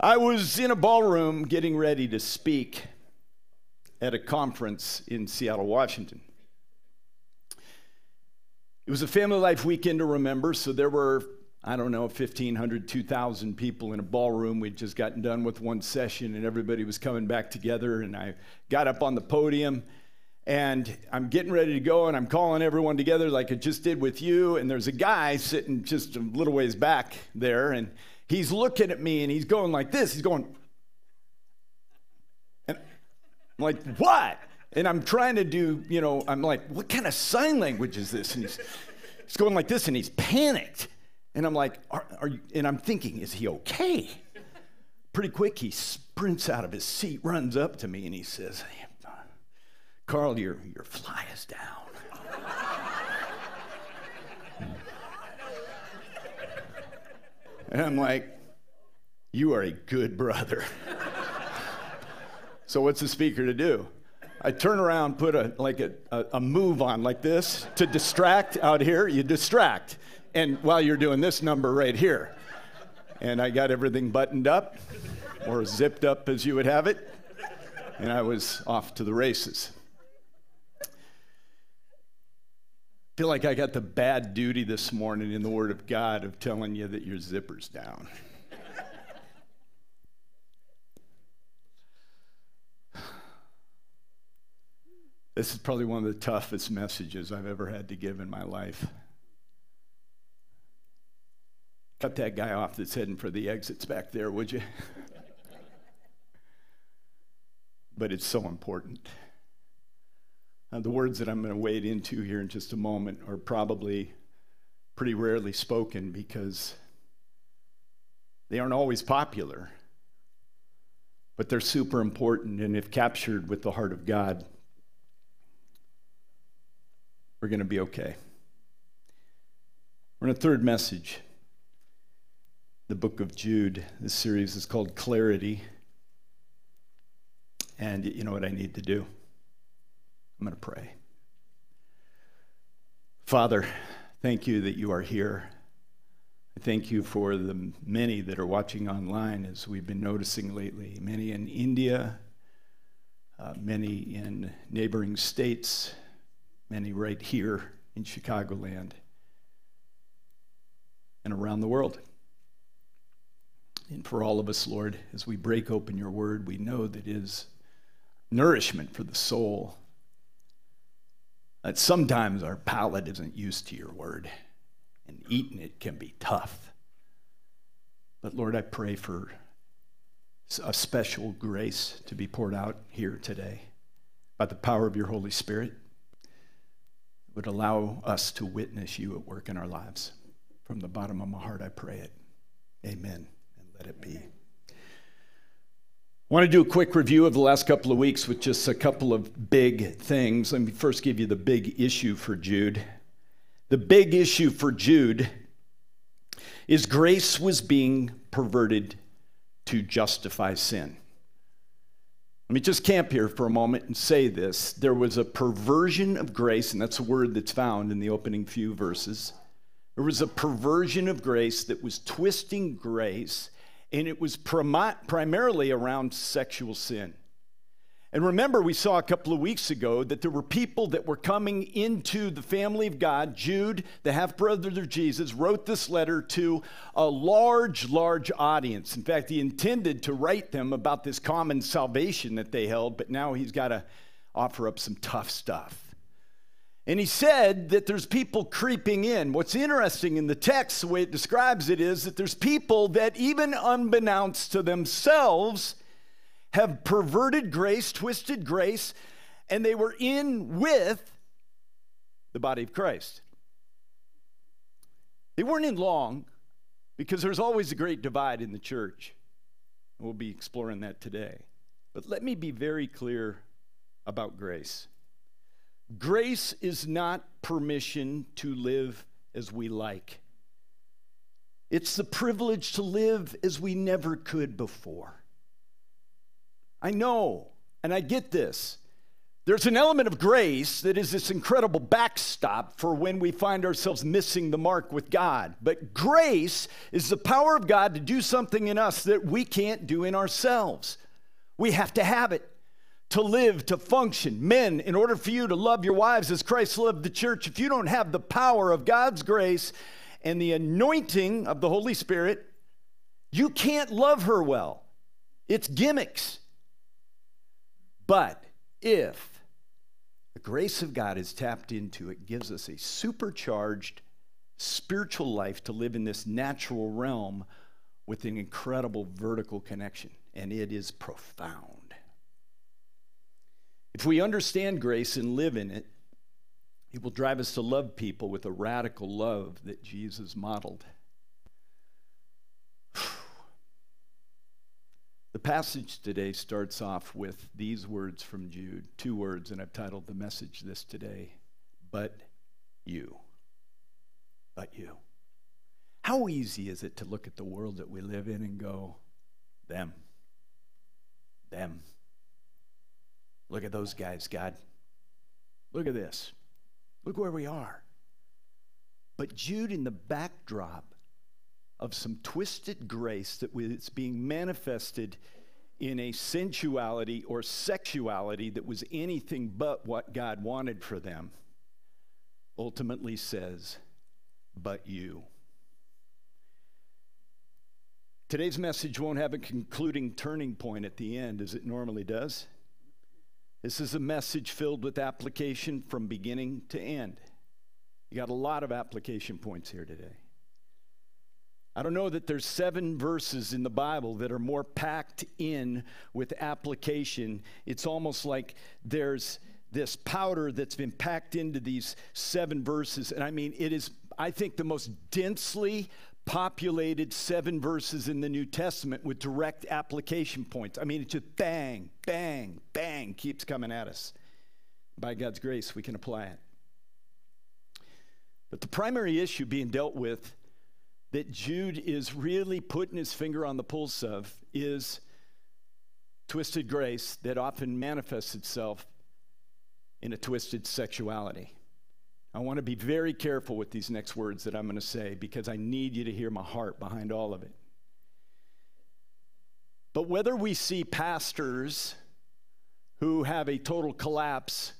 I was in a ballroom getting ready to speak at a conference in Seattle, Washington. It was a family life weekend to remember, so there were, I don't know, 1,500, 2,000 people in a ballroom. We'd just gotten done with one session and everybody was coming back together. And I got up on the podium and I'm getting ready to go and I'm calling everyone together like I just did with you. And there's a guy sitting just a little ways back there and he's looking at me and he's going like this. He's going, and I'm like, what? And I'm trying to do, you know, I'm like, what kind of sign language is this? And he's, he's going like this and he's panicked. And I'm like, are, are you, and I'm thinking, is he okay? Pretty quick, he sprints out of his seat, runs up to me, and he says, Carl, your, your fly is down. And I'm like, You are a good brother. so, what's the speaker to do? I turn around, put a like a, a, a, move on like this to distract out here. You distract, and while you're doing this number right here, and I got everything buttoned up or zipped up as you would have it, and I was off to the races. Feel like I got the bad duty this morning in the Word of God of telling you that your zipper's down. this is probably one of the toughest messages I've ever had to give in my life. Cut that guy off that's heading for the exits back there, would you? but it's so important. Uh, the words that I'm going to wade into here in just a moment are probably pretty rarely spoken because they aren't always popular, but they're super important. And if captured with the heart of God, we're going to be okay. We're in a third message. The book of Jude. This series is called Clarity. And you know what I need to do? I'm going to pray. Father, thank you that you are here. I thank you for the many that are watching online, as we've been noticing lately. Many in India, uh, many in neighboring states, many right here in Chicagoland and around the world. And for all of us, Lord, as we break open your word, we know that it is nourishment for the soul that sometimes our palate isn't used to your word, and eating it can be tough. But Lord, I pray for a special grace to be poured out here today by the power of your Holy Spirit would allow us to witness you at work in our lives. From the bottom of my heart, I pray it. Amen. And let it be. I want to do a quick review of the last couple of weeks with just a couple of big things. Let me first give you the big issue for Jude. The big issue for Jude is grace was being perverted to justify sin. Let me just camp here for a moment and say this. There was a perversion of grace, and that's a word that's found in the opening few verses. There was a perversion of grace that was twisting grace and it was prim- primarily around sexual sin. And remember, we saw a couple of weeks ago that there were people that were coming into the family of God. Jude, the half brother of Jesus, wrote this letter to a large, large audience. In fact, he intended to write them about this common salvation that they held, but now he's got to offer up some tough stuff. And he said that there's people creeping in. What's interesting in the text, the way it describes it, is that there's people that, even unbeknownst to themselves, have perverted grace, twisted grace, and they were in with the body of Christ. They weren't in long because there's always a great divide in the church. We'll be exploring that today. But let me be very clear about grace. Grace is not permission to live as we like. It's the privilege to live as we never could before. I know, and I get this. There's an element of grace that is this incredible backstop for when we find ourselves missing the mark with God. But grace is the power of God to do something in us that we can't do in ourselves. We have to have it to live, to function. Men, in order for you to love your wives as Christ loved the church, if you don't have the power of God's grace and the anointing of the Holy Spirit, you can't love her well. It's gimmicks. But if the grace of God is tapped into, it gives us a supercharged spiritual life to live in this natural realm with an incredible vertical connection, and it is profound. If we understand grace and live in it, it will drive us to love people with a radical love that Jesus modeled. The passage today starts off with these words from Jude, two words, and I've titled the message this today, But You. But You. How easy is it to look at the world that we live in and go, Them. Look at those guys, God. Look at this. Look where we are. But Jude, in the backdrop of some twisted grace that was being manifested in a sensuality or sexuality that was anything but what God wanted for them, ultimately says, But you. Today's message won't have a concluding turning point at the end as it normally does. This is a message filled with application from beginning to end. You got a lot of application points here today. I don't know that there's seven verses in the Bible that are more packed in with application. It's almost like there's this powder that's been packed into these seven verses. And I mean, it is, I think, the most densely populated seven verses in the New Testament with direct application points. I mean, it's just bang, bang, bang keeps coming at us. By God's grace, we can apply it. But the primary issue being dealt with that Jude is really putting his finger on the pulse of is twisted grace that often manifests itself in a twisted sexuality. I want to be very careful with these next words that I'm going to say because I need you to hear my heart behind all of it. But whether we see pastors who have a total collapse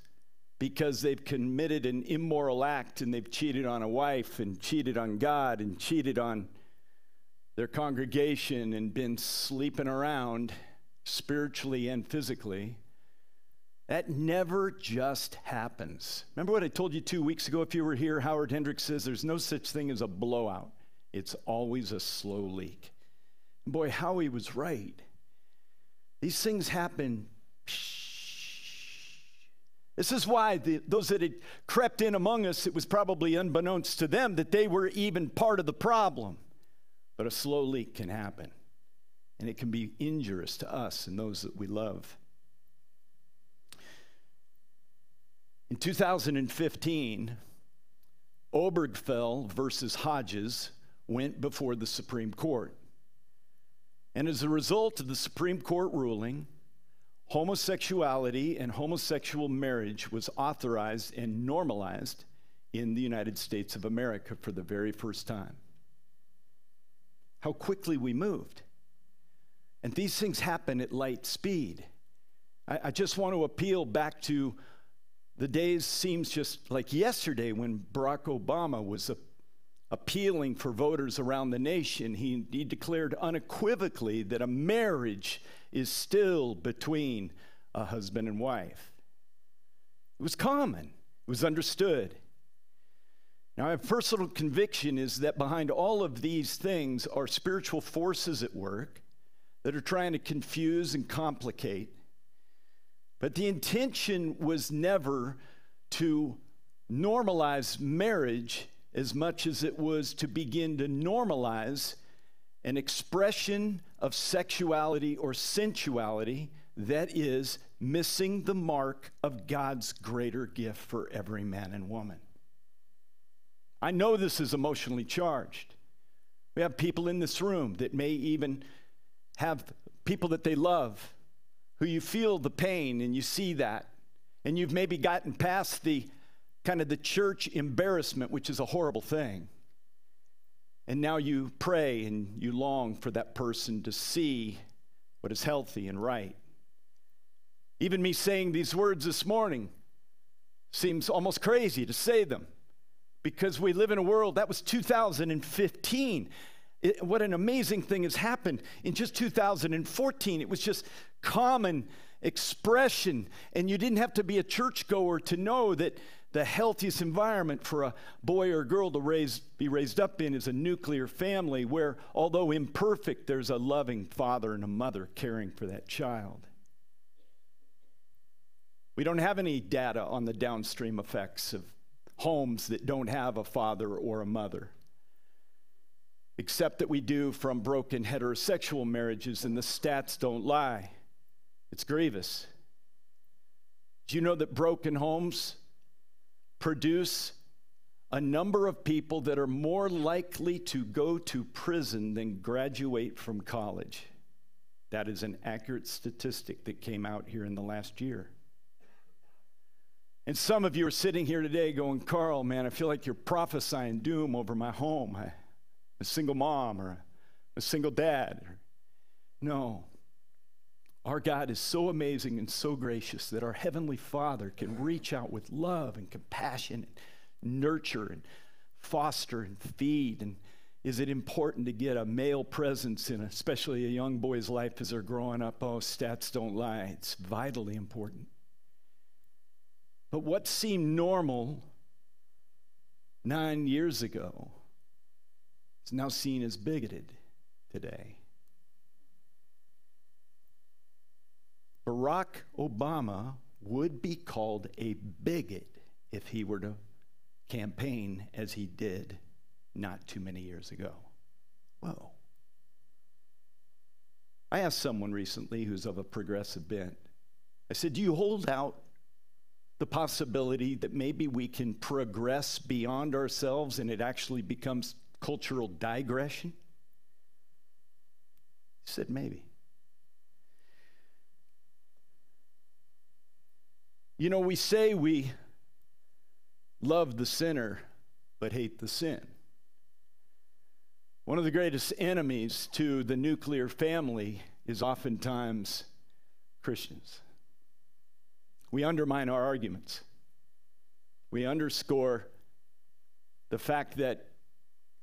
because they've committed an immoral act and they've cheated on a wife and cheated on God and cheated on their congregation and been sleeping around spiritually and physically. That never just happens. Remember what I told you two weeks ago if you were here? Howard Hendricks says there's no such thing as a blowout, it's always a slow leak. And boy, Howie was right. These things happen. This is why the, those that had crept in among us, it was probably unbeknownst to them that they were even part of the problem. But a slow leak can happen, and it can be injurious to us and those that we love. In 2015, Obergefell versus Hodges went before the Supreme Court. And as a result of the Supreme Court ruling, homosexuality and homosexual marriage was authorized and normalized in the United States of America for the very first time. How quickly we moved. And these things happen at light speed. I, I just want to appeal back to the days seems just like yesterday when Barack Obama was a, appealing for voters around the nation. He, he declared unequivocally that a marriage is still between a husband and wife. It was common, it was understood. Now, my personal conviction is that behind all of these things are spiritual forces at work that are trying to confuse and complicate. But the intention was never to normalize marriage as much as it was to begin to normalize an expression of sexuality or sensuality that is missing the mark of God's greater gift for every man and woman. I know this is emotionally charged. We have people in this room that may even have people that they love who you feel the pain and you see that. And you've maybe gotten past the kind of the church embarrassment, which is a horrible thing. And now you pray and you long for that person to see what is healthy and right. Even me saying these words this morning seems almost crazy to say them because we live in a world that was 2015. It, what an amazing thing has happened in just 2014. It was just common expression, and you didn't have to be a churchgoer to know that the healthiest environment for a boy or girl to raise, be raised up in is a nuclear family where, although imperfect, there's a loving father and a mother caring for that child. We don't have any data on the downstream effects of homes that don't have a father or a mother, except that we do from broken heterosexual marriages, and the stats don't lie. It's grievous. Do you know that broken homes produce a number of people that are more likely to go to prison than graduate from college? That is an accurate statistic that came out here in the last year. And some of you are sitting here today going, Carl, man, I feel like you're prophesying doom over my home. I, a single mom or a single dad. No. Our God is so amazing and so gracious that our Heavenly Father can reach out with love and compassion and nurture and foster and feed. And is it important to get a male presence in, especially a young boy's life as they're growing up? Oh, stats don't lie. It's vitally important. But what seemed normal nine years ago is now seen as bigoted today. Barack Obama would be called a bigot if he were to campaign as he did not too many years ago. Whoa. I asked someone recently who's of a progressive bent. I said, Do you hold out the possibility that maybe we can progress beyond ourselves and it actually becomes cultural digression? He said, maybe. You know, we say we love the sinner but hate the sin. One of the greatest enemies to the nuclear family is oftentimes Christians. We undermine our arguments. We underscore the fact that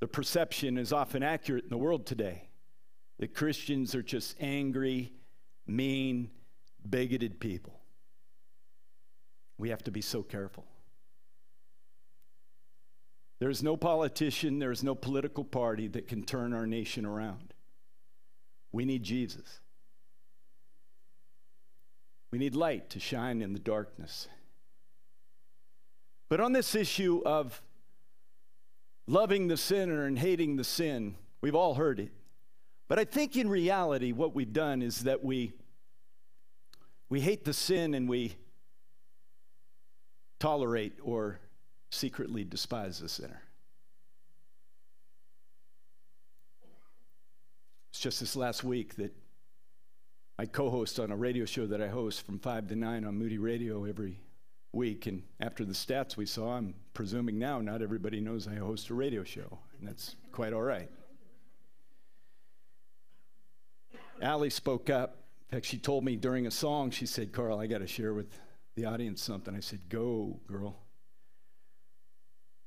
the perception is often accurate in the world today that Christians are just angry, mean, bigoted people. We have to be so careful. There is no politician, there is no political party that can turn our nation around. We need Jesus. We need light to shine in the darkness. But on this issue of loving the sinner and hating the sin, we've all heard it. But I think in reality, what we've done is that we, we hate the sin and we tolerate or secretly despise the sinner. It's just this last week that I co host on a radio show that I host from 5 to 9 on Moody Radio every week. And after the stats we saw, I'm presuming now not everybody knows I host a radio show, and that's quite all right. Allie spoke up. In fact, she told me during a song, she said, Carl, I got to share with the audience something. I said, Go, girl.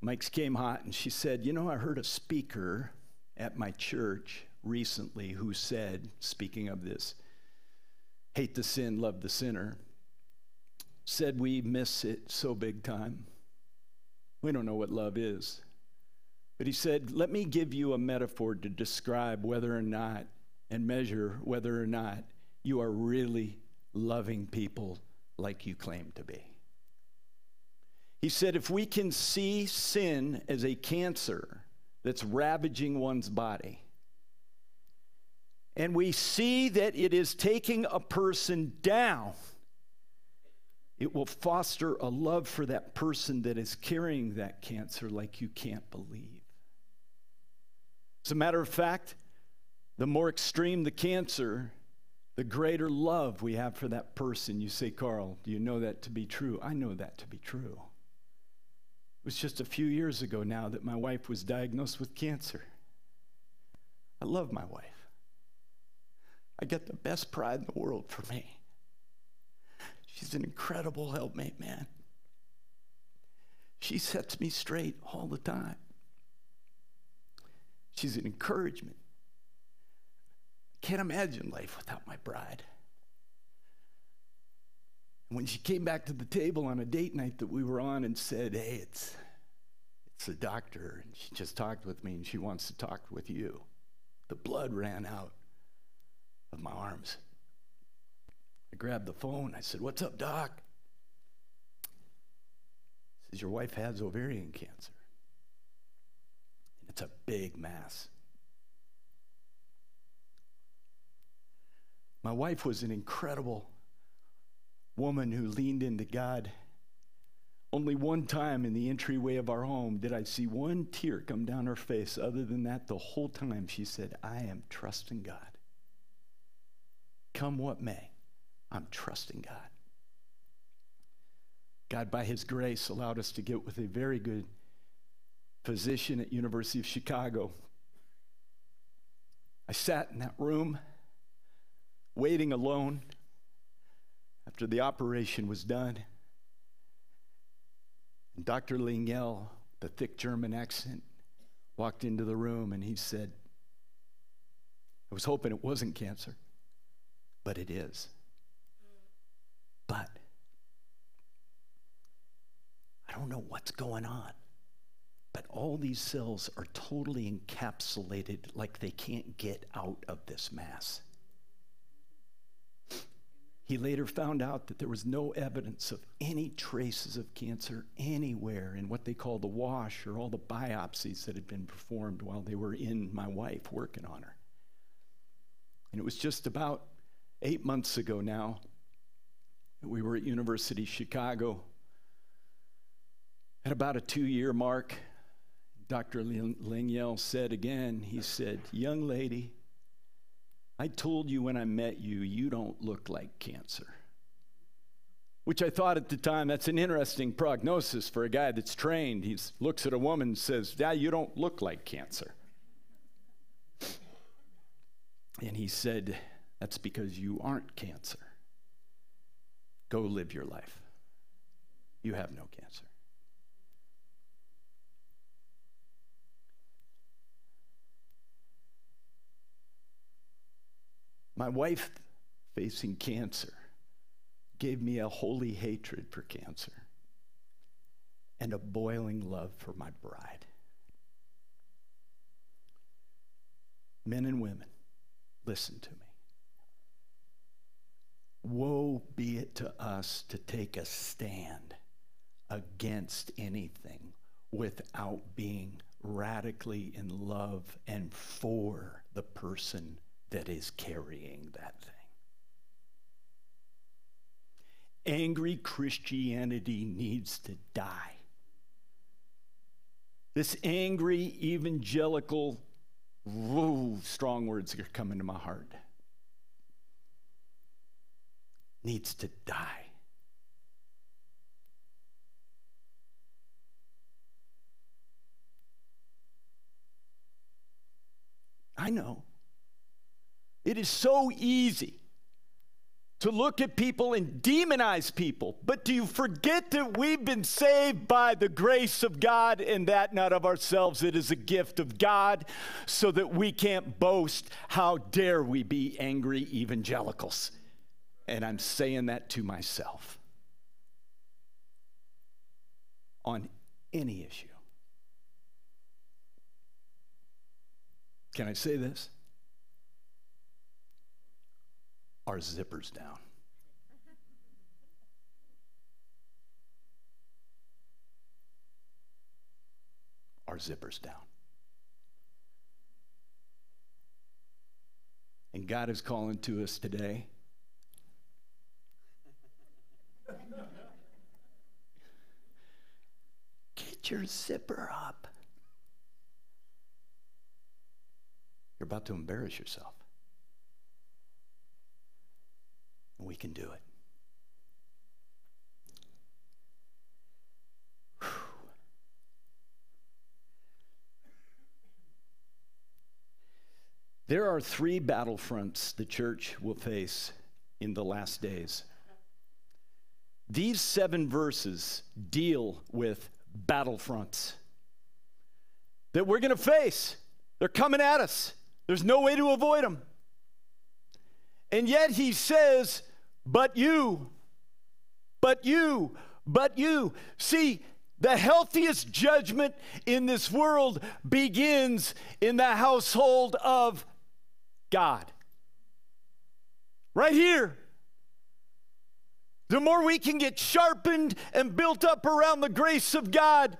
Mike's came hot, and she said, You know, I heard a speaker at my church recently who said, speaking of this, hate the sin, love the sinner, said we miss it so big time. We don't know what love is. But he said, Let me give you a metaphor to describe whether or not and measure whether or not you are really loving people like you claim to be. He said, If we can see sin as a cancer that's ravaging one's body, and we see that it is taking a person down, it will foster a love for that person that is carrying that cancer like you can't believe. As a matter of fact, the more extreme the cancer, the greater love we have for that person. You say, Carl, do you know that to be true? I know that to be true. It was just a few years ago now that my wife was diagnosed with cancer. I love my wife. I get the best pride in the world for me. She's an incredible helpmate, man. She sets me straight all the time. She's an encouragement. Can't imagine life without my bride. And when she came back to the table on a date night that we were on and said, Hey, it's, it's the doctor, and she just talked with me and she wants to talk with you, the blood ran out of my arms. I grabbed the phone. I said, What's up, doc? He says, Your wife has ovarian cancer. And it's a big mass. My wife was an incredible woman who leaned into God. Only one time in the entryway of our home did I see one tear come down her face. Other than that, the whole time she said, I am trusting God. Come what may, I'm trusting God. God, by His grace, allowed us to get with a very good physician at University of Chicago. I sat in that room waiting alone after the operation was done. And Dr. Lengyel, the thick German accent, walked into the room and he said, I was hoping it wasn't cancer, but it is. But I don't know what's going on. But all these cells are totally encapsulated like they can't get out of this mass. He later found out that there was no evidence of any traces of cancer anywhere in what they call the wash or all the biopsies that had been performed while they were in my wife working on her. And it was just about eight months ago now that we were at University Chicago. At about a two year mark, Dr. Lengyel said again, he said, Young lady, I told you when I met you, you don't look like cancer. Which I thought at the time, that's an interesting prognosis for a guy that's trained. He looks at a woman and says, Yeah, you don't look like cancer. And he said, That's because you aren't cancer. Go live your life. You have no cancer. My wife, facing cancer, gave me a holy hatred for cancer and a boiling love for my bride. Men and women, listen to me. Woe be it to us to take a stand against anything without being radically in love and for the person that is carrying that thing. Angry Christianity needs to die. This angry evangelical, whoa, strong words are coming to my heart, needs to die. I know. It is so easy to look at people and demonize people. But do you forget that we've been saved by the grace of God and that not of ourselves? It is a gift of God so that we can't boast. How dare we be angry evangelicals? And I'm saying that to myself on any issue. Can I say this? Our zippers down. Our zippers down. And God is calling to us today. Get your zipper up. You're about to embarrass yourself. Can do it. There are three battlefronts the church will face in the last days. These seven verses deal with battlefronts that we're going to face. They're coming at us, there's no way to avoid them. And yet he says, But you, but you, but you. See, the healthiest judgment in this world begins in the household of God. Right here. The more we can get sharpened and built up around the grace of God,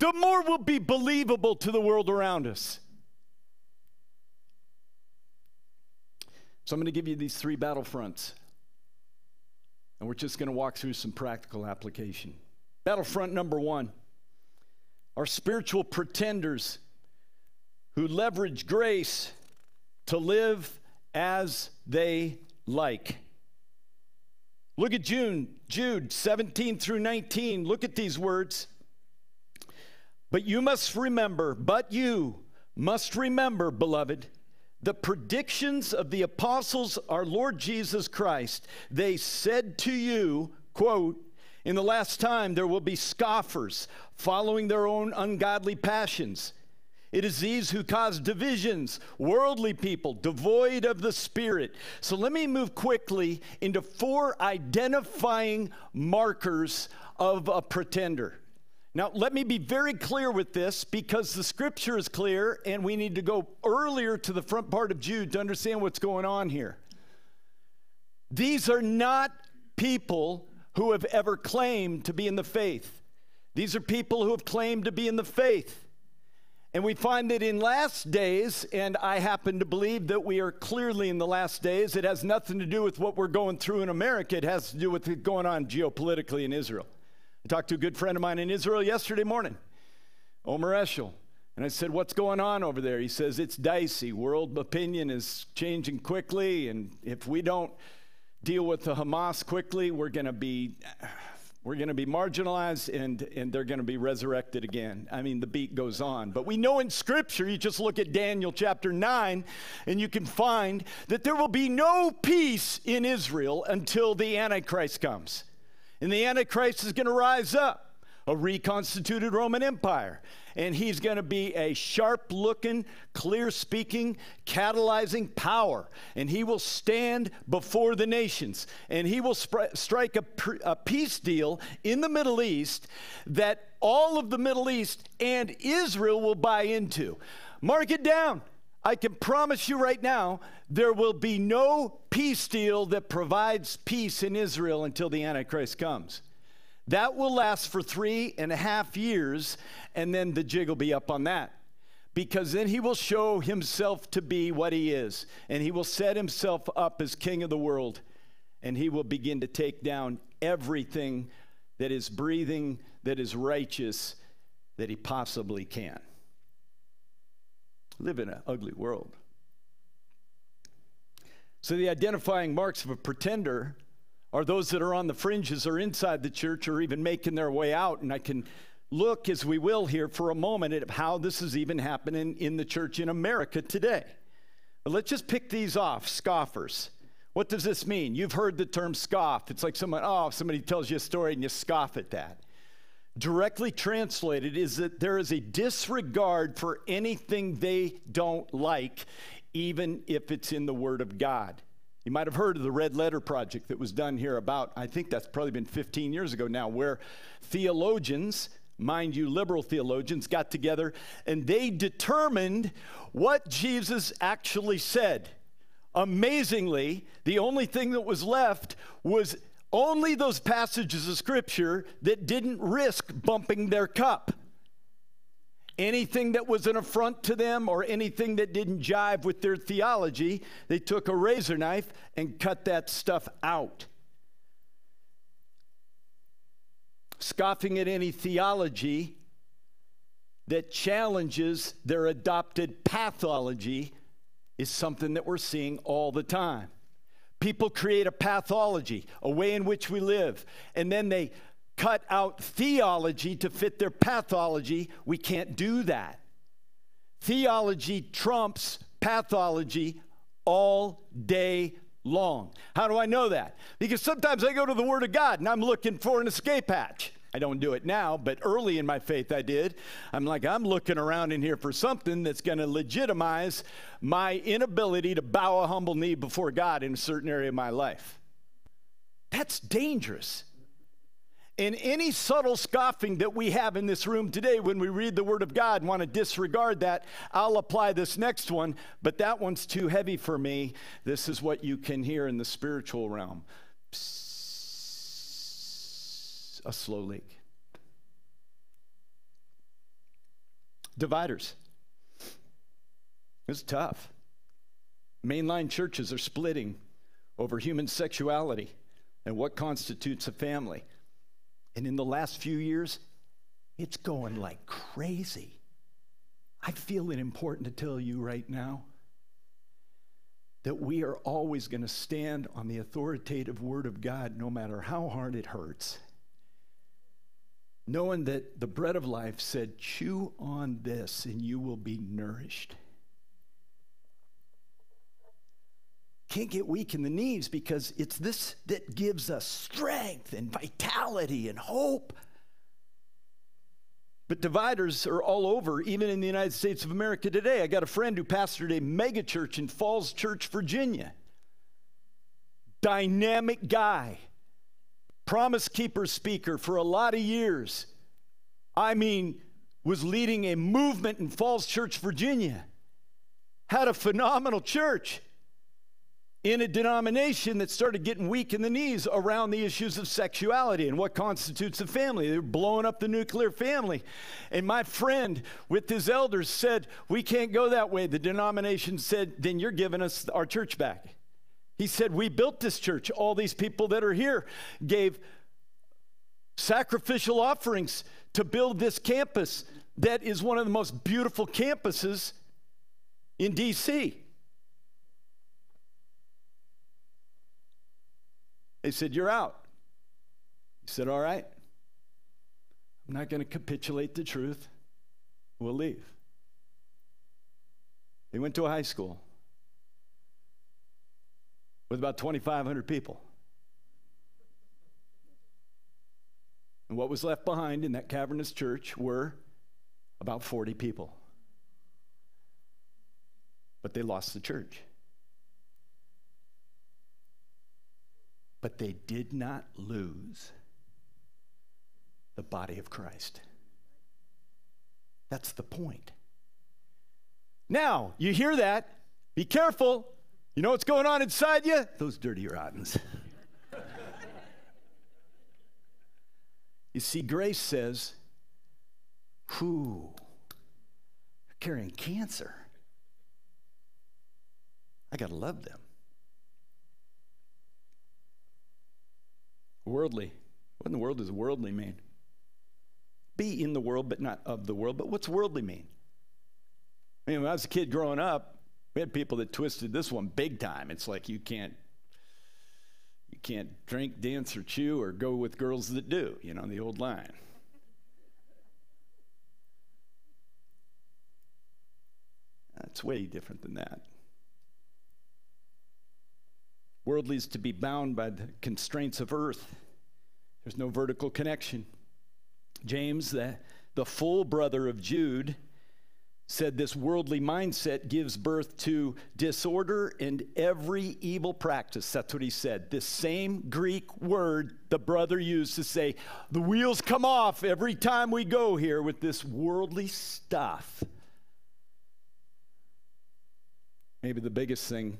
the more we'll be believable to the world around us. So I'm going to give you these three battlefronts. And we're just going to walk through some practical application. Battlefront number one are spiritual pretenders who leverage grace to live as they like. Look at June, Jude 17 through 19. Look at these words. But you must remember, but you must remember, beloved, the predictions of the apostles, our Lord Jesus Christ. They said to you, quote, in the last time there will be scoffers following their own ungodly passions it is these who cause divisions, worldly people, devoid of the Spirit. So let me move quickly into four identifying markers of a pretender. Now, let me be very clear with this because the scripture is clear and we need to go earlier to the front part of Jude to understand what's going on here. These are not people who have ever claimed to be in the faith, these are people who have claimed to be in the faith. And we find that in last days, and I happen to believe that we are clearly in the last days, it has nothing to do with what we're going through in America. It has to do with what's going on geopolitically in Israel. I talked to a good friend of mine in Israel yesterday morning, Omer Eshel. And I said, What's going on over there? He says, It's dicey. World opinion is changing quickly. And if we don't deal with the Hamas quickly, we're going to be we're going to be marginalized and, and they're going to be resurrected again. I mean, the beat goes on. But we know in Scripture, you just look at Daniel chapter 9, and you can find that there will be no peace in Israel until the Antichrist comes. And the Antichrist is going to rise up, a reconstituted Roman Empire and he's going to be a sharp looking, clear speaking, catalyzing power. And he will stand before the nations and he will strike a, a peace deal in the Middle East that all of the Middle East and Israel will buy into. Mark it down. I can promise you right now, there will be no peace deal that provides peace in Israel until the Antichrist comes. That will last for three and a half years, and then the jig will be up on that. Because then he will show himself to be what he is, and he will set himself up as king of the world, and he will begin to take down everything that is breathing, that is righteous, that he possibly can. Live in an ugly world. So, the identifying marks of a pretender are those that are on the fringes or inside the church or even making their way out. And I can look, as we will here, for a moment at how this is even happening in the church in America today. But let's just pick these off scoffers. What does this mean? You've heard the term scoff. It's like someone, oh, somebody tells you a story and you scoff at that. Directly translated is that there is a disregard for anything they don't like, even if it's in the Word of God. You might have heard of the Red Letter Project that was done here about, I think that's probably been 15 years ago now, where theologians, mind you, liberal theologians, got together and they determined what Jesus actually said. Amazingly, the only thing that was left was only those passages of Scripture that didn't risk bumping their cup. Anything that was an affront to them or anything that didn't jive with their theology, they took a razor knife and cut that stuff out. Scoffing at any theology that challenges their adopted pathology is something that we're seeing all the time. People create a pathology, a way in which we live, and then they cut out theology to fit their pathology. We can't do that. Theology trumps pathology all day long. How do I know that? Because sometimes I go to the Word of God and I'm looking for an escape hatch. I don't do it now, but early in my faith I did. I'm like, I'm looking around in here for something that's going to legitimize my inability to bow a humble knee before God in a certain area of my life. That's dangerous. And any subtle scoffing that we have in this room today when we read the Word of God want to disregard that, I'll apply this next one, but that one's too heavy for me. This is what you can hear in the spiritual realm Psst, a slow leak. Dividers. It's tough. Mainline churches are splitting over human sexuality and what constitutes a family. And in the last few years, it's going like crazy. I feel it important to tell you right now that we are always going to stand on the authoritative word of God no matter how hard it hurts. Knowing that the bread of life said, Chew on this and you will be nourished. can't get weak in the knees because it's this that gives us strength and vitality and hope. But dividers are all over, even in the United States of America today. I got a friend who pastored a megachurch in Falls Church, Virginia. Dynamic guy, promise keeper speaker for a lot of years. I mean, was leading a movement in Falls Church, Virginia. Had a phenomenal church in a denomination that started getting weak in the knees around the issues of sexuality and what constitutes a family. They were blowing up the nuclear family. And my friend with his elders said, We can't go that way. The denomination said, Then you're giving us our church back. He said, We built this church. All these people that are here gave sacrificial offerings to build this campus that is one of the most beautiful campuses in D.C. They said, You're out. He said, All right. I'm not going to capitulate the truth. We'll leave. They went to a high school with about 2,500 people. And what was left behind in that cavernous church were about 40 people. But they lost the church. But they did not lose the body of Christ. That's the point. Now, you hear that. Be careful. You know what's going on inside you? Those dirty rottens. you see, grace says, who carrying cancer. I got to love them. Worldly. What in the world does worldly mean? Be in the world, but not of the world. But what's worldly mean? I mean, when I was a kid growing up, we had people that twisted this one big time. It's like you can't you can't drink, dance, or chew, or go with girls that do, you know, the old line. That's way different than that. Worldly is to be bound by the constraints of earth. There's no vertical connection. James, the, the full brother of Jude, said this worldly mindset gives birth to disorder and every evil practice. That's what he said. This same Greek word the brother used to say, the wheels come off every time we go here with this worldly stuff. Maybe the biggest thing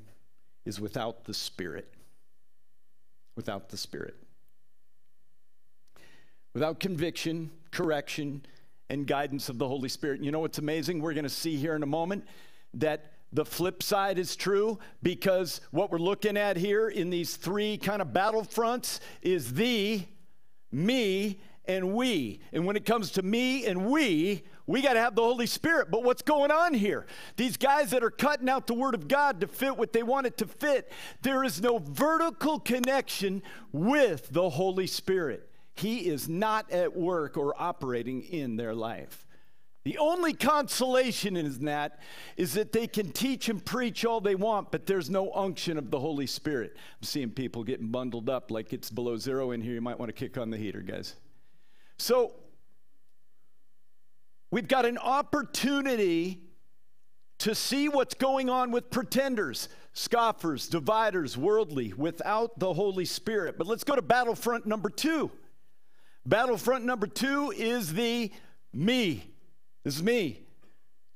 is without the Spirit. Without the Spirit. Without conviction, correction, and guidance of the Holy Spirit. You know what's amazing? We're going to see here in a moment that the flip side is true because what we're looking at here in these three kind of battle fronts is the, me, and we. And when it comes to me and we, we got to have the Holy Spirit. But what's going on here? These guys that are cutting out the Word of God to fit what they want it to fit, there is no vertical connection with the Holy Spirit. He is not at work or operating in their life. The only consolation in that is that they can teach and preach all they want, but there's no unction of the Holy Spirit. I'm seeing people getting bundled up like it's below zero in here. You might want to kick on the heater, guys. So, we've got an opportunity to see what's going on with pretenders, scoffers, dividers, worldly, without the Holy Spirit. But let's go to battlefront number two. Battlefront number two is the me. This is me.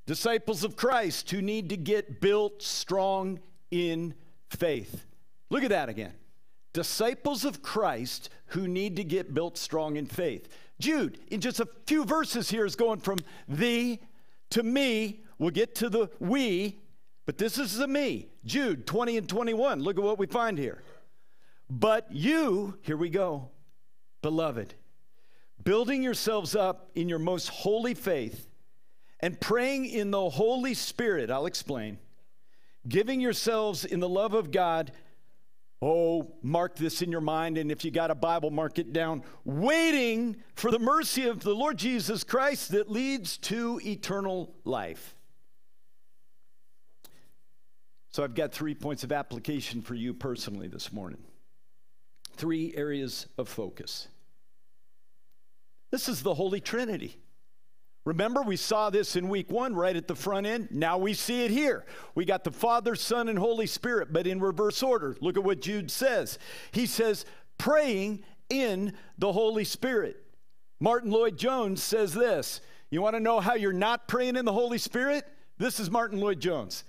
Disciples of Christ who need to get built strong in faith. Look at that again. Disciples of Christ who need to get built strong in faith. Jude, in just a few verses here, is going from the to me. We'll get to the we, but this is the me. Jude 20 and 21. Look at what we find here. But you, here we go, beloved, building yourselves up in your most holy faith and praying in the Holy Spirit. I'll explain. Giving yourselves in the love of God. Oh, mark this in your mind, and if you got a Bible, mark it down. Waiting for the mercy of the Lord Jesus Christ that leads to eternal life. So, I've got three points of application for you personally this morning. Three areas of focus. This is the Holy Trinity. Remember, we saw this in week one right at the front end. Now we see it here. We got the Father, Son, and Holy Spirit, but in reverse order. Look at what Jude says. He says, praying in the Holy Spirit. Martyn Lloyd-Jones says this You want to know how you're not praying in the Holy Spirit? This is Martyn Lloyd-Jones.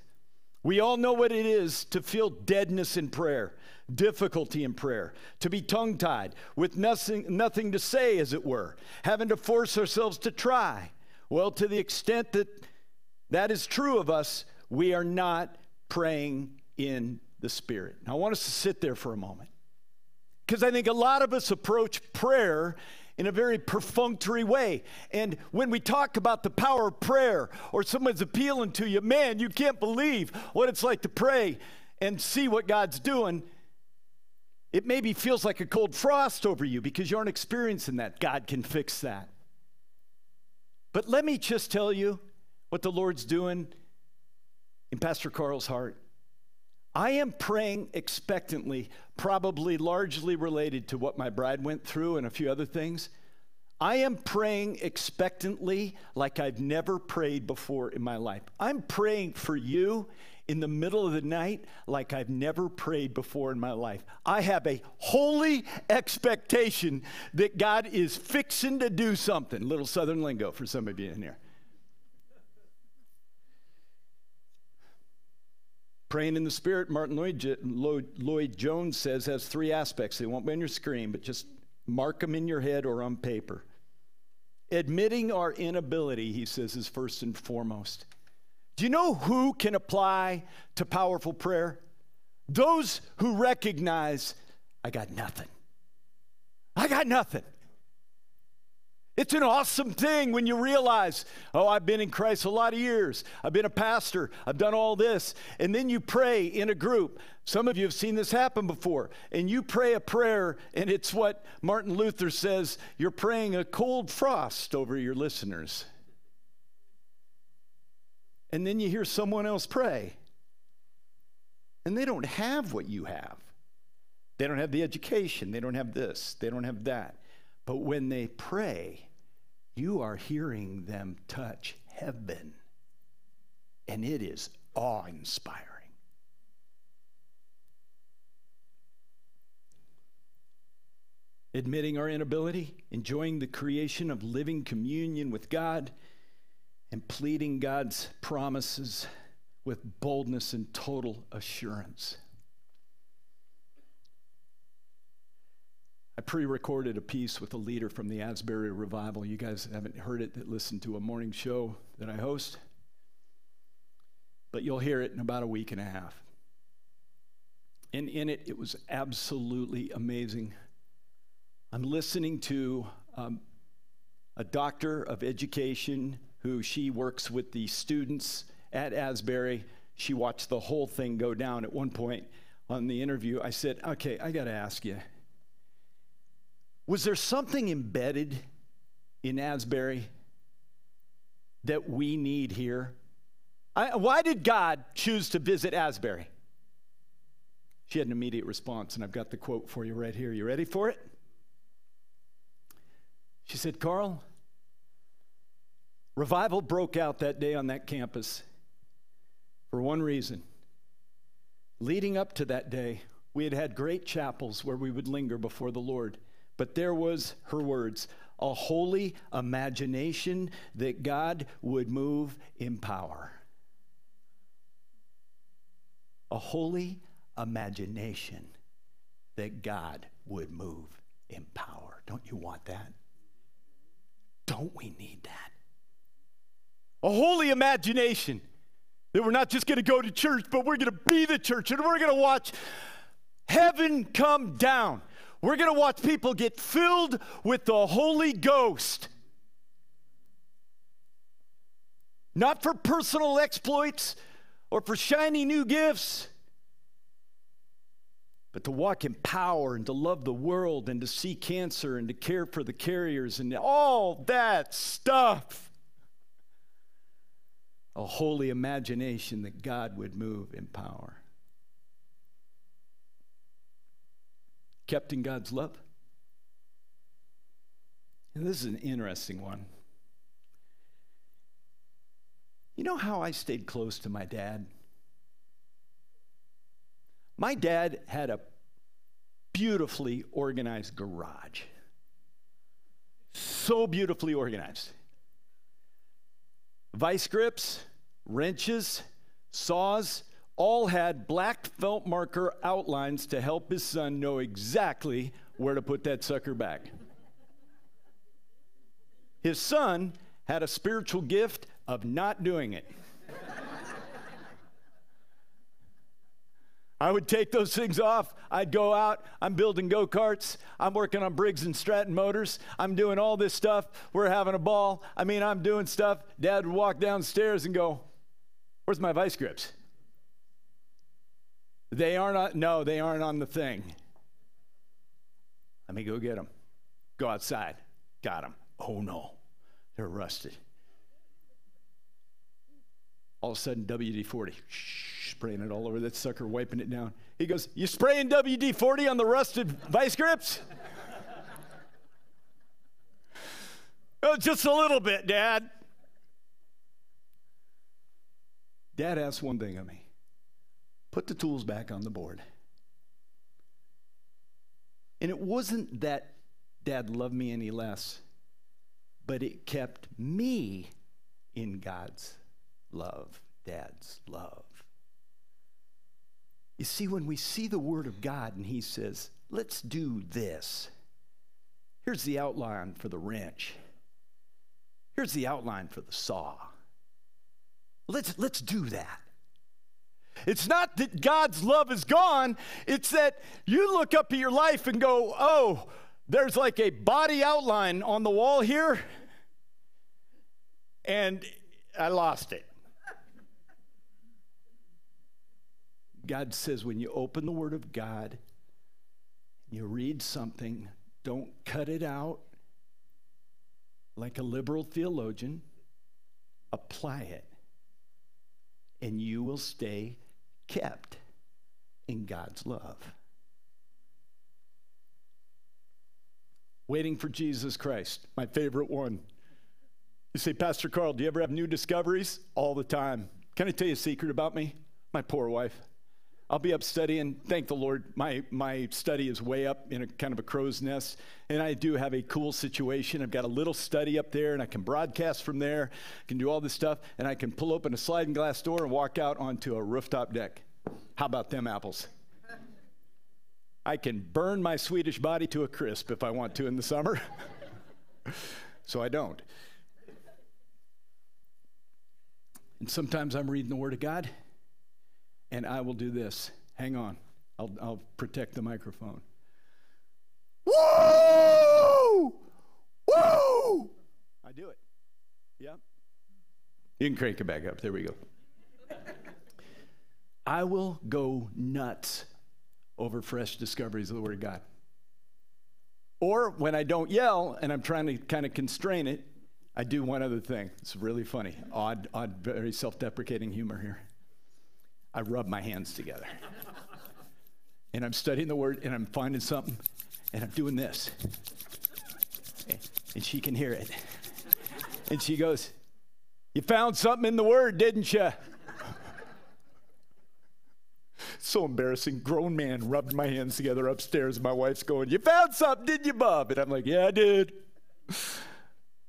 We all know what it is to feel deadness in prayer, difficulty in prayer, to be tongue tied, with nothing, nothing to say, as it were, having to force ourselves to try. Well, to the extent that that is true of us, we are not praying in the Spirit. Now, I want us to sit there for a moment because I think a lot of us approach prayer in a very perfunctory way. And when we talk about the power of prayer or someone's appealing to you, man, you can't believe what it's like to pray and see what God's doing. It maybe feels like a cold frost over you because you aren't experiencing that. God can fix that. But let me just tell you what the Lord's doing in Pastor Carl's heart. I am praying expectantly, probably largely related to what my bride went through and a few other things. I am praying expectantly like I've never prayed before in my life. I'm praying for you in the middle of the night like I've never prayed before in my life. I have a holy expectation that God is fixing to do something. Little southern lingo for some of you in here. Praying in the Spirit, Lloyd, Lloyd Jones says, has three aspects. They won't be on your screen, but just mark them in your head or on paper. Admitting our inability, he says, is first and foremost. Do you know who can apply to powerful prayer? Those who recognize, I got nothing. I got nothing. It's an awesome thing when you realize, oh, I've been in Christ a lot of years. I've been a pastor. I've done all this. And then you pray in a group. Some of you have seen this happen before. And you pray a prayer, and it's what Martin Luther says you're praying a cold frost over your listeners and then you hear someone else pray. And they don't have what you have. They don't have the education, they don't have this, they don't have that. But when they pray, you are hearing them touch heaven. And it is awe inspiring. Admitting our inability, enjoying the creation of living communion with God and pleading God's promises with boldness and total assurance. I pre recorded a piece with a leader from the Asbury Revival. You guys haven't heard it that listened to a morning show that I host, but you'll hear it in about a week and a half. And in it, it was absolutely amazing. I'm listening to um, a doctor of education who she works with the students at Asbury. She watched the whole thing go down at one point on the interview. I said, Okay, I got to ask you. Was there something embedded in Asbury that we need here? I, why did God choose to visit Asbury? She had an immediate response, and I've got the quote for you right here. You ready for it? She said, Carl, revival broke out that day on that campus for one reason. Leading up to that day, we had had great chapels where we would linger before the Lord. But there was, her words, a holy imagination that God would move in power. A holy imagination that God would move in power. Don't you want that? Don't we need that? A holy imagination that we're not just going to go to church, but we're going to be the church and we're going to watch heaven come down. We're going to watch people get filled with the Holy Ghost. Not for personal exploits or for shiny new gifts, but to walk in power and to love the world and to see cancer and to care for the carriers and all that stuff. A holy imagination that God would move in power. Kept in God's love. And this is an interesting one. You know how I stayed close to my dad? My dad had a beautifully organized garage. So beautifully organized. Vice grips, wrenches, saws, all had black felt marker outlines to help his son know exactly where to put that sucker back. His son had a spiritual gift of not doing it. I would take those things off. I'd go out. I'm building go karts. I'm working on Briggs and Stratton motors. I'm doing all this stuff. We're having a ball. I mean, I'm doing stuff. Dad would walk downstairs and go, Where's my vice grips? They aren't no, they aren't on the thing. Let me go get them. Go outside. Got them. Oh no, they're rusted. All of a sudden, WD 40 spraying it all over that sucker, wiping it down. He goes, You spraying WD 40 on the rusted vice grips? oh, just a little bit, Dad. Dad asked one thing of me put the tools back on the board. And it wasn't that Dad loved me any less, but it kept me in God's love, Dad's love. You see, when we see the Word of God and He says, let's do this, here's the outline for the wrench, here's the outline for the saw. Let's, let's do that. It's not that God's love is gone, it's that you look up at your life and go, oh, there's like a body outline on the wall here, and I lost it. God says when you open the Word of God, you read something, don't cut it out like a liberal theologian, apply it, and you will stay kept in God's love. Waiting for Jesus Christ, my favorite one. You say, Pastor Carl, do you ever have new discoveries? All the time. Can I tell you a secret about me? My poor wife. I'll be up studying. Thank the Lord, my, my study is way up in a kind of a crow's nest. And I do have a cool situation. I've got a little study up there, and I can broadcast from there, I can do all this stuff, and I can pull open a sliding glass door and walk out onto a rooftop deck. How about them apples? I can burn my Swedish body to a crisp if I want to in the summer. so I don't. And sometimes I'm reading the Word of God and I will do this. Hang on, I'll, I'll protect the microphone. Woo! Woo! I do it. Yep. You can crank it back up. There we go. I will go nuts over fresh discoveries of the Word of God. Or when I don't yell and I'm trying to kind of constrain it, I do one other thing. It's really funny. Odd, odd, very self deprecating humor here. I rub my hands together. and I'm studying the Word and I'm finding something and I'm doing this. And she can hear it. And she goes, You found something in the Word, didn't you? so embarrassing. Grown man rubbed my hands together upstairs. My wife's going, You found something, didn't you, Bob? And I'm like, Yeah, I did.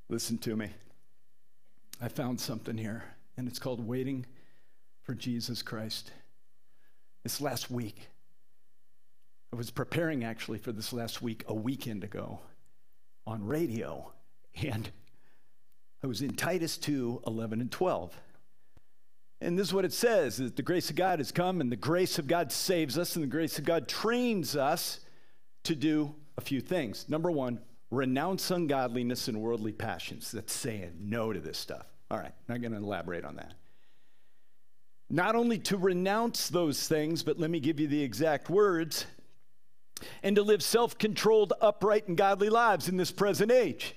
Listen to me. I found something here, and it's called Waiting for Jesus Christ. This last week, I was preparing actually for this last week a weekend ago on radio, and I was in Titus 2 11 and 12. And this is what it says that the grace of God has come, and the grace of God saves us, and the grace of God trains us to do a few things. Number one, renounce ungodliness and worldly passions. That's saying no to this stuff. All right, not going to elaborate on that. Not only to renounce those things, but let me give you the exact words and to live self controlled, upright, and godly lives in this present age.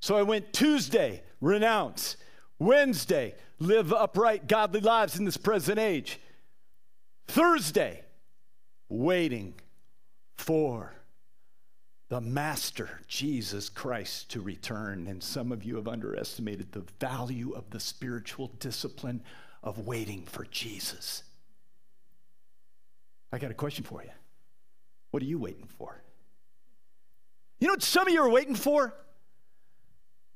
So I went Tuesday, renounce. Wednesday, live upright, godly lives in this present age. Thursday, waiting for the Master, Jesus Christ, to return. And some of you have underestimated the value of the spiritual discipline of waiting for Jesus. I got a question for you. What are you waiting for? You know what some of you are waiting for?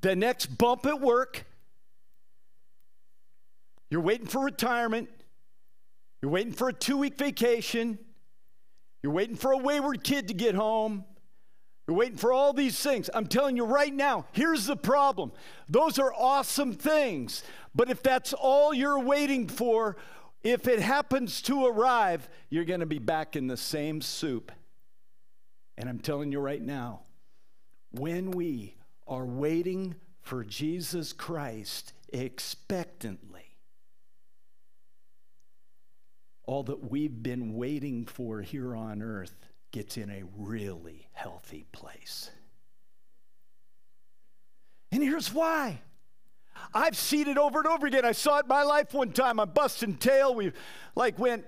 The next bump at work you're waiting for retirement. You're waiting for a two week vacation. You're waiting for a wayward kid to get home. You're waiting for all these things. I'm telling you right now, here's the problem. Those are awesome things. But if that's all you're waiting for, if it happens to arrive, you're going to be back in the same soup. And I'm telling you right now, when we are waiting for Jesus Christ expectantly, all that we've been waiting for here on earth gets in a really healthy place. And here's why. I've seen it over and over again. I saw it in my life one time. I'm busting tail. We like went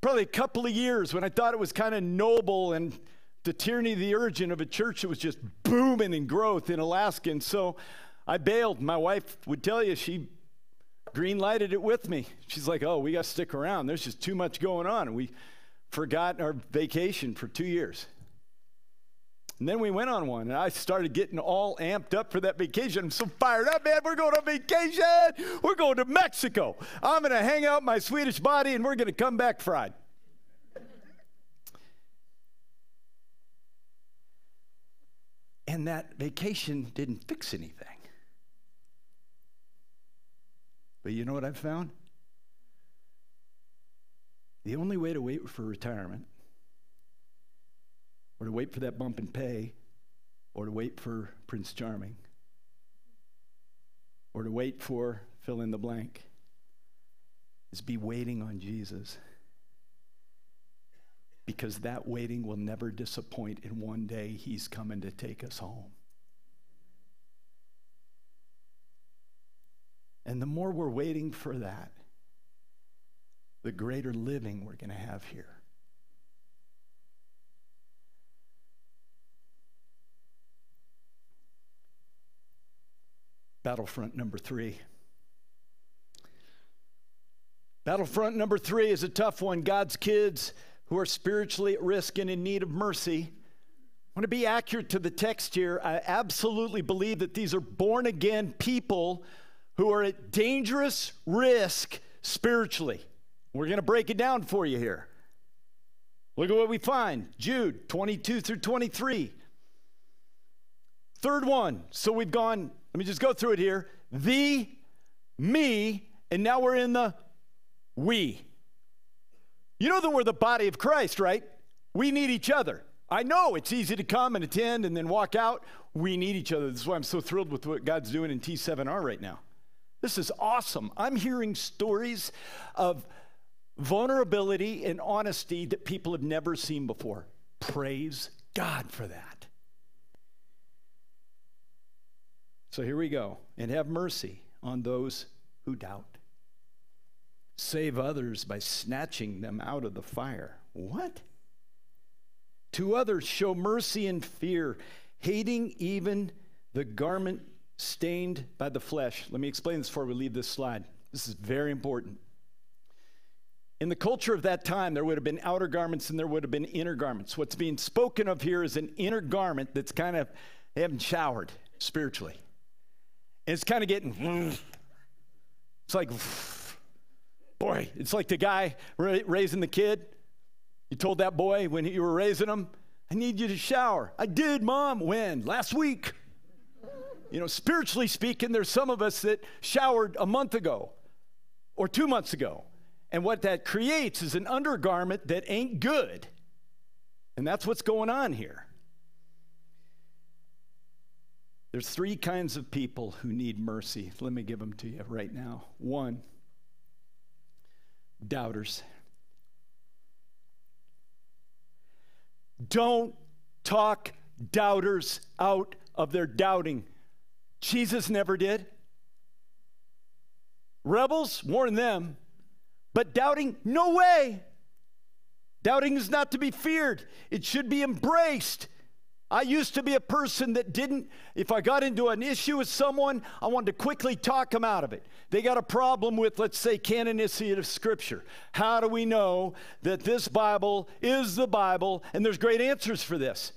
probably a couple of years when I thought it was kind of noble and the tyranny of the urgent of a church that was just booming in growth in Alaska. And so I bailed. My wife would tell you she green lighted it with me. She's like, oh, we got to stick around. There's just too much going on. And we forgot our vacation for two years. And then we went on one, and I started getting all amped up for that vacation. I'm so fired up, man. We're going on vacation. We're going to Mexico. I'm going to hang out my Swedish body, and we're going to come back fried. And that vacation didn't fix anything. But you know what I've found? The only way to wait for retirement, or to wait for that bump in pay, or to wait for Prince Charming, or to wait for fill in the blank, is be waiting on Jesus. Because that waiting will never disappoint, and one day he's coming to take us home. And the more we're waiting for that, the greater living we're going to have here. Battlefront number three. Battlefront number three is a tough one. God's kids who are spiritually at risk and in need of mercy. I want to be accurate to the text here. I absolutely believe that these are born again people who are at dangerous risk spiritually. We're going to break it down for you here. Look at what we find Jude 22 through 23. Third one. So we've gone, let me just go through it here. The, me, and now we're in the we. You know that we're the body of Christ, right? We need each other. I know it's easy to come and attend and then walk out. We need each other. This is why I'm so thrilled with what God's doing in T7R right now. This is awesome. I'm hearing stories of vulnerability and honesty that people have never seen before. Praise God for that. So here we go. And have mercy on those who doubt. Save others by snatching them out of the fire. What? To others, show mercy and fear, hating even the garment stained by the flesh. Let me explain this before we leave this slide. This is very important. In the culture of that time, there would have been outer garments and there would have been inner garments. What's being spoken of here is an inner garment that's kind of, they haven't showered spiritually. And it's kind of getting, it's like, boy, it's like the guy raising the kid. You told that boy when you were raising him, I need you to shower. I did, mom. When? Last week. You know, spiritually speaking, there's some of us that showered a month ago or two months ago. And what that creates is an undergarment that ain't good. And that's what's going on here. There's three kinds of people who need mercy. Let me give them to you right now. One, doubters. Don't talk doubters out of their doubting. Jesus never did. Rebels, warn them. But doubting, no way. Doubting is not to be feared, it should be embraced. I used to be a person that didn't, if I got into an issue with someone, I wanted to quickly talk them out of it. They got a problem with, let's say, canonicity of Scripture. How do we know that this Bible is the Bible? And there's great answers for this.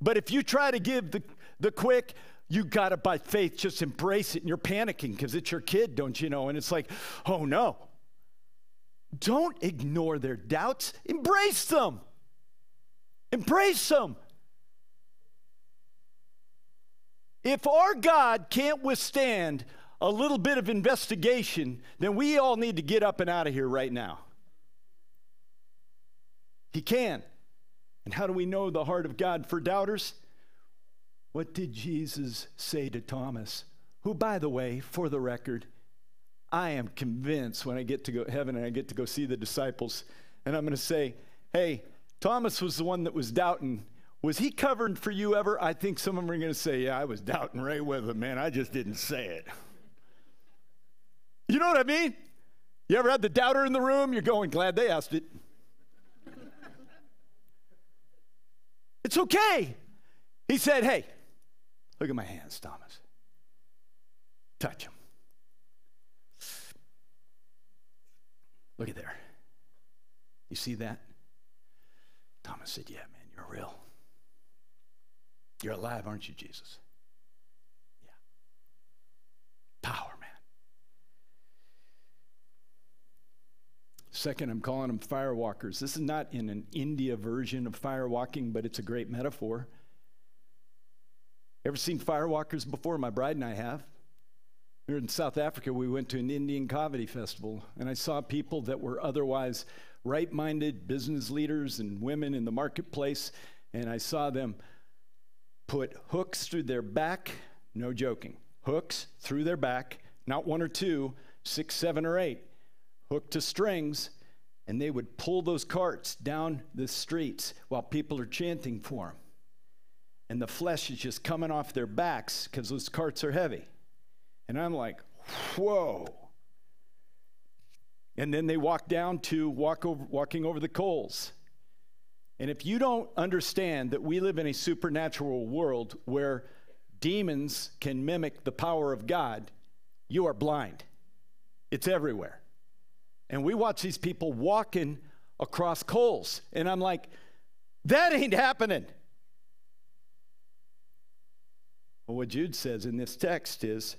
But if you try to give the, the quick, you got to, by faith, just embrace it. And you're panicking because it's your kid, don't you know? And it's like, oh no. Don't ignore their doubts, embrace them. Embrace them. If our God can't withstand a little bit of investigation, then we all need to get up and out of here right now. He can. And how do we know the heart of God for doubters? What did Jesus say to Thomas? Who, by the way, for the record, I am convinced when I get to go heaven and I get to go see the disciples, and I'm going to say, hey, Thomas was the one that was doubting. Was he covered for you ever? I think some of them are going to say, yeah, I was doubting right with him, man. I just didn't say it. You know what I mean? You ever had the doubter in the room? You're going, glad they asked it. it's okay. He said, hey, Look at my hands, Thomas. Touch them. Look at there. You see that? Thomas said, Yeah, man, you're real. You're alive, aren't you, Jesus? Yeah. Power, man. Second, I'm calling them firewalkers. This is not in an India version of firewalking, but it's a great metaphor. Ever seen firewalkers before? My bride and I have. We were in South Africa. We went to an Indian Kavadi festival, and I saw people that were otherwise right minded business leaders and women in the marketplace, and I saw them put hooks through their back, no joking, hooks through their back, not one or two, six, seven, or eight, hooked to strings, and they would pull those carts down the streets while people are chanting for them and the flesh is just coming off their backs because those carts are heavy. And I'm like, whoa. And then they walk down to walk over, walking over the coals. And if you don't understand that we live in a supernatural world where demons can mimic the power of God, you are blind. It's everywhere. And we watch these people walking across coals. And I'm like, that ain't happening. Well, what Jude says in this text is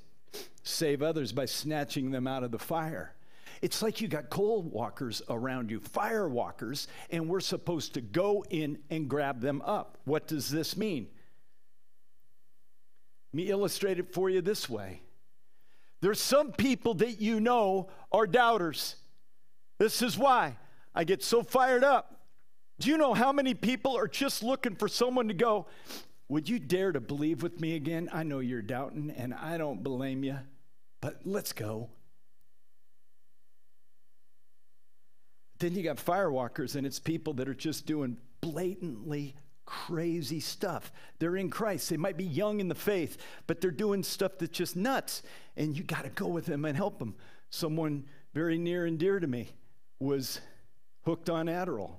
save others by snatching them out of the fire. It's like you got coal walkers around you, fire walkers, and we're supposed to go in and grab them up. What does this mean? Let me illustrate it for you this way. There's some people that you know are doubters. This is why I get so fired up Do you know how many people are just looking for someone to go, Would you dare to believe with me again? I know you're doubting, and I don't blame you, but let's go. Then you got firewalkers, and it's people that are just doing blatantly crazy stuff. They're in Christ. They might be young in the faith, but they're doing stuff that's just nuts. And you got to go with them and help them. Someone very near and dear to me was hooked on Adderall.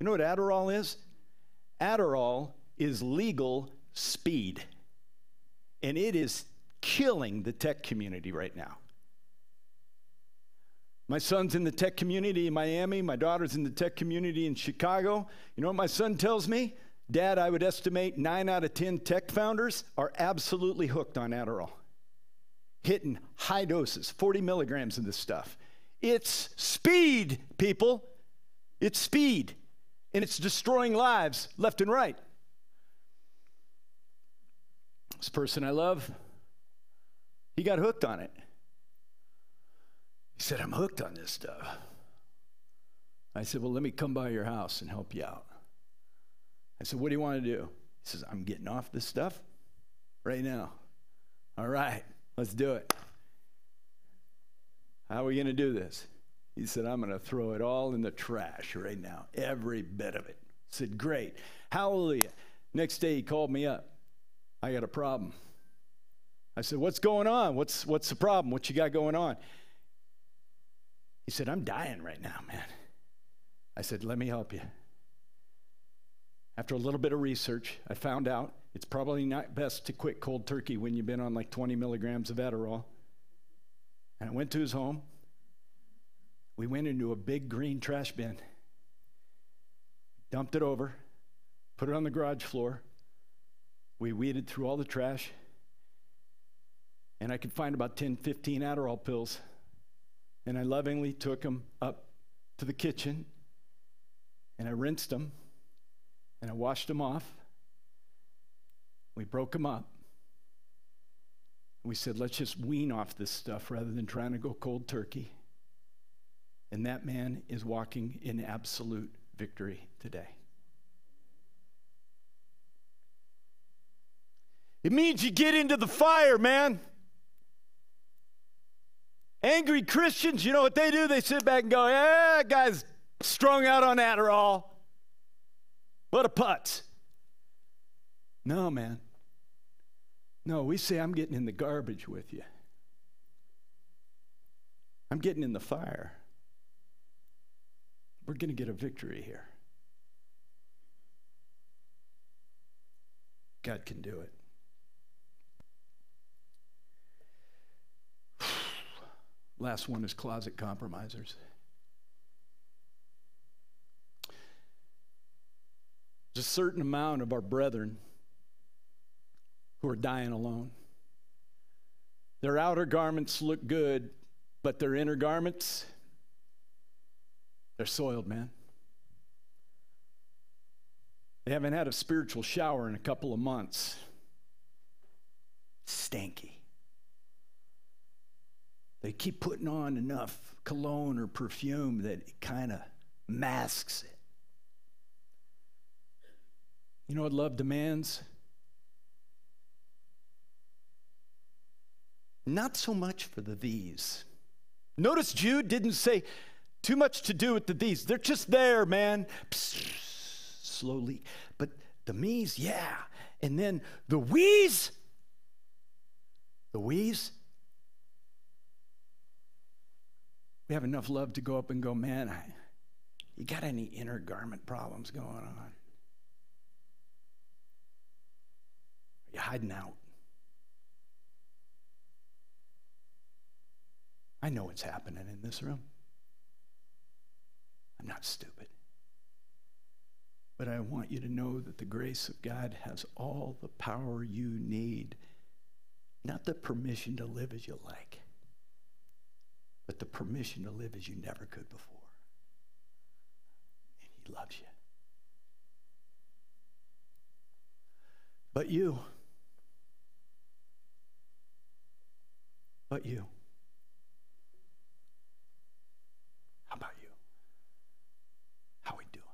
You know what Adderall is? Adderall is legal speed, and it is killing the tech community right now. My son's in the tech community in Miami. My daughter's in the tech community in Chicago. You know what my son tells me? Dad, I would estimate nine out of 10 tech founders are absolutely hooked on Adderall, hitting high doses, 40 milligrams of this stuff. It's speed, people. It's speed. And it's destroying lives left and right. This person I love, he got hooked on it. He said, I'm hooked on this stuff. I said, Well, let me come by your house and help you out. I said, What do you want to do? He says, I'm getting off this stuff right now. All right, let's do it. How are we going to do this? He said, I'm going to throw it all in the trash right now, every bit of it. I said, Great. Hallelujah. Next day, he called me up. I got a problem. I said, What's going on? What's, what's the problem? What you got going on? He said, I'm dying right now, man. I said, Let me help you. After a little bit of research, I found out it's probably not best to quit cold turkey when you've been on like 20 milligrams of Adderall. And I went to his home. We went into a big green trash bin, dumped it over, put it on the garage floor. We weeded through all the trash, and I could find about 10, 15 Adderall pills. And I lovingly took them up to the kitchen, and I rinsed them and I washed them off. We broke them up. We said, let's just wean off this stuff rather than trying to go cold turkey. And that man is walking in absolute victory today. It means you get into the fire, man. Angry Christians, you know what they do? They sit back and go, yeah, guy's strung out on Adderall. What a putz. No, man. No, we say, I'm getting in the garbage with you. I'm getting in the fire. We're going to get a victory here. God can do it. Last one is closet compromisers. There's a certain amount of our brethren who are dying alone. Their outer garments look good, but their inner garments, they're soiled, man. They haven't had a spiritual shower in a couple of months. Stanky. They keep putting on enough cologne or perfume that it kind of masks it. You know what love demands? Not so much for the these. Notice Jude didn't say too much to do with the these. They're just there, man. Psst, slowly. But the me's, yeah. And then the we's, the we's, we have enough love to go up and go, man, I, you got any inner garment problems going on? Are you hiding out? I know what's happening in this room. I'm not stupid. But I want you to know that the grace of God has all the power you need, not the permission to live as you like, but the permission to live as you never could before. And He loves you. But you, but you. How about you? How we doing?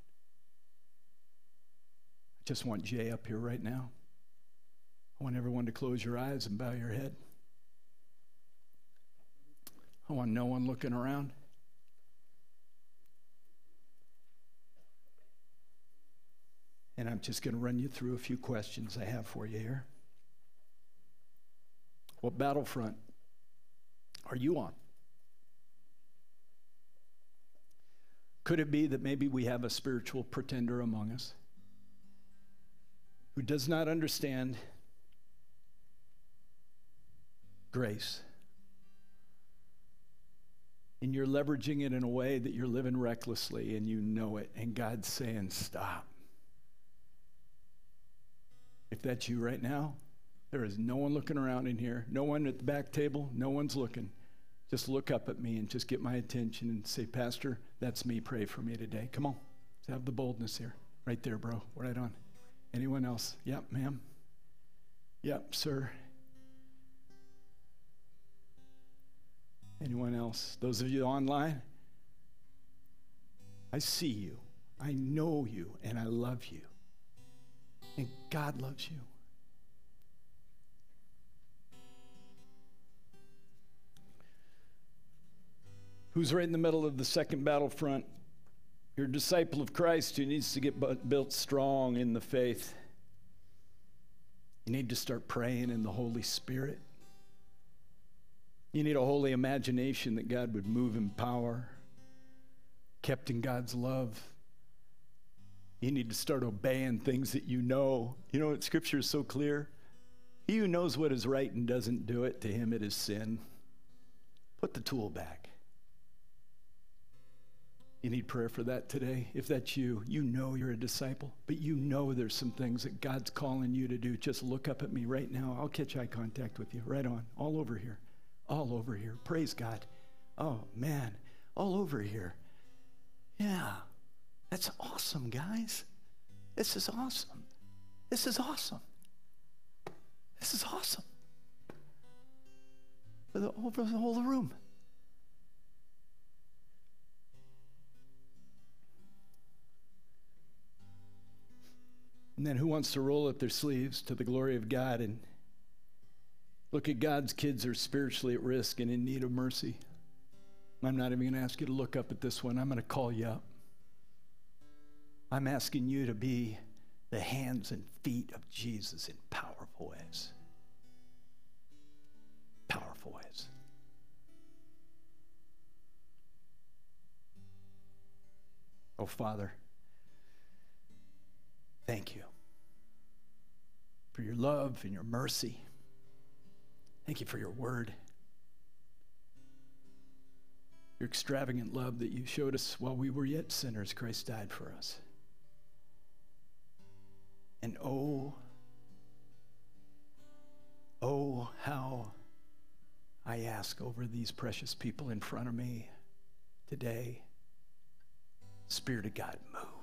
I just want Jay up here right now. I want everyone to close your eyes and bow your head. I want no one looking around. And I'm just going to run you through a few questions I have for you here. What battlefront are you on? Could it be that maybe we have a spiritual pretender among us who does not understand grace? And you're leveraging it in a way that you're living recklessly and you know it, and God's saying, Stop. If that's you right now, there is no one looking around in here, no one at the back table, no one's looking. Just look up at me and just get my attention and say, Pastor, that's me. Pray for me today. Come on. Let's have the boldness here. Right there, bro. Right on. Anyone else? Yep, ma'am. Yep, sir. Anyone else? Those of you online? I see you. I know you and I love you. And God loves you. who's right in the middle of the second battlefront. You're a disciple of Christ who needs to get built strong in the faith. You need to start praying in the Holy Spirit. You need a holy imagination that God would move in power, kept in God's love. You need to start obeying things that you know. You know what Scripture is so clear? He who knows what is right and doesn't do it, to him it is sin. Put the tool back. You need prayer for that today. If that's you, you know you're a disciple, but you know there's some things that God's calling you to do. Just look up at me right now. I'll catch eye contact with you. Right on. All over here. All over here. Praise God. Oh, man. All over here. Yeah. That's awesome, guys. This is awesome. This is awesome. This is awesome. Over the whole room. And then who wants to roll up their sleeves to the glory of God and look at God's kids are spiritually at risk and in need of mercy? I'm not even going to ask you to look up at this one. I'm going to call you up. I'm asking you to be the hands and feet of Jesus in powerful ways. Powerful ways. Oh, Father. Thank you for your love and your mercy. Thank you for your word. Your extravagant love that you showed us while we were yet sinners, Christ died for us. And oh, oh, how I ask over these precious people in front of me today, Spirit of God, move.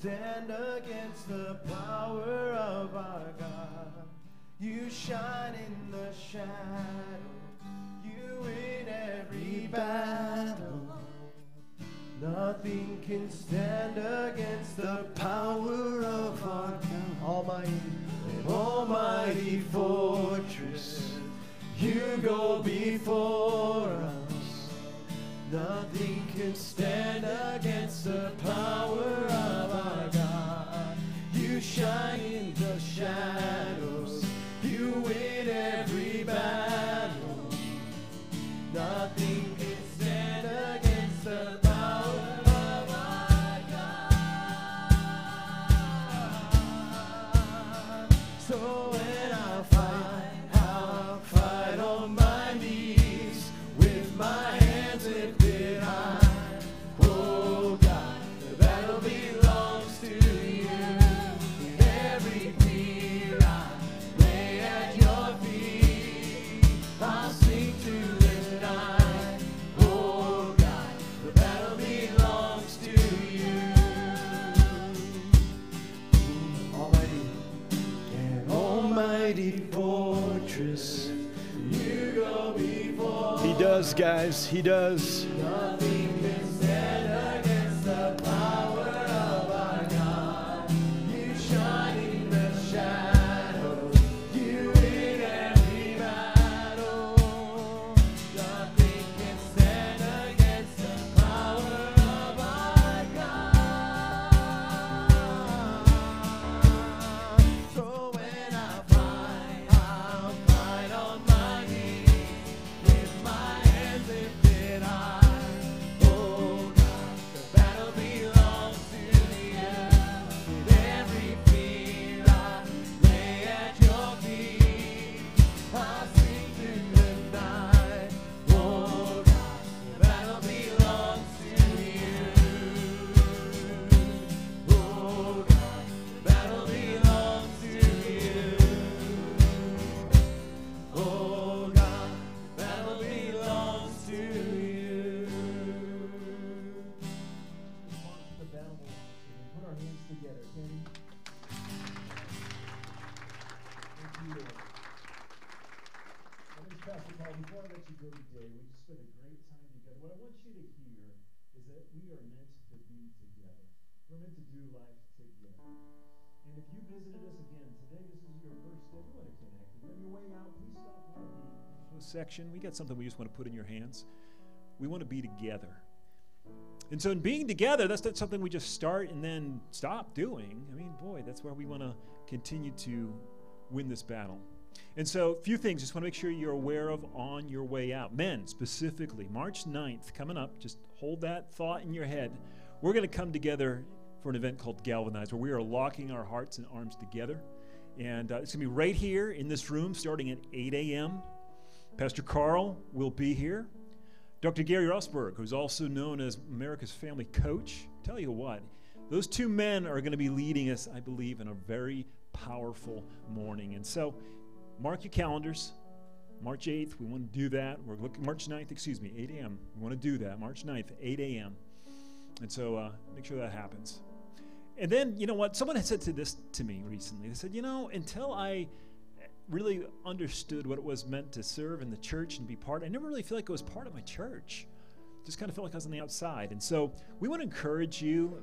Stand against He does, guys. He does. Meant to do life together. And if you visited us again today, this is your first step. We want to connect. On your way out, please stop of the section. We got something we just want to put in your hands. We want to be together. And so, in being together, that's not something we just start and then stop doing. I mean, boy, that's where we want to continue to win this battle. And so, a few things just want to make sure you're aware of on your way out. Men, specifically, March 9th, coming up, just hold that thought in your head. We're going to come together for an event called Galvanize, where we are locking our hearts and arms together. And uh, it's going to be right here in this room starting at 8 a.m. Pastor Carl will be here. Dr. Gary Rosberg, who's also known as America's Family Coach, tell you what, those two men are going to be leading us, I believe, in a very powerful morning. And so, mark your calendars. March 8th, we want to do that. We're looking, March 9th, excuse me, 8 a.m. We want to do that. March 9th, 8 a.m. And so, uh, make sure that happens. And then, you know what? Someone had said to this to me recently. They said, you know, until I really understood what it was meant to serve in the church and be part. I never really feel like it was part of my church. Just kind of felt like I was on the outside. And so we want to encourage you.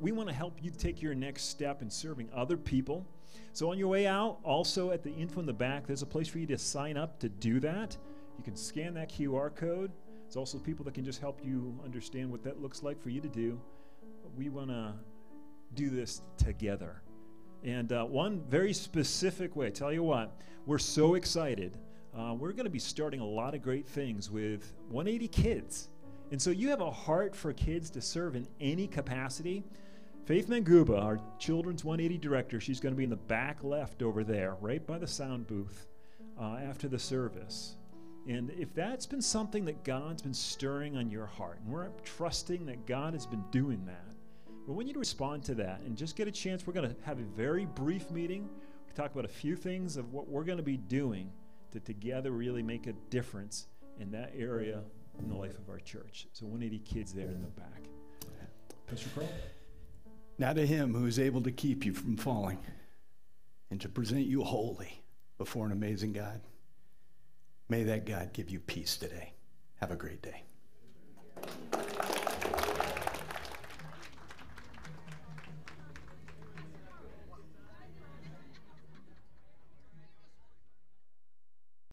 We want to help you take your next step in serving other people. So on your way out, also at the info in the back, there's a place for you to sign up to do that. You can scan that QR code. There's also people that can just help you understand what that looks like for you to do. We want to do this together. And uh, one very specific way, tell you what, we're so excited. Uh, we're going to be starting a lot of great things with 180 Kids. And so you have a heart for kids to serve in any capacity. Faith Manguba, our Children's 180 director, she's going to be in the back left over there, right by the sound booth uh, after the service. And if that's been something that God's been stirring on your heart, and we're trusting that God has been doing that, we want you to respond to that and just get a chance. We're going to have a very brief meeting. We talk about a few things of what we're going to be doing to together really make a difference in that area in the life of our church. So 180 kids there in the back. Pastor Carl? Now to him who is able to keep you from falling and to present you holy before an amazing God. May that God give you peace today. Have a great day.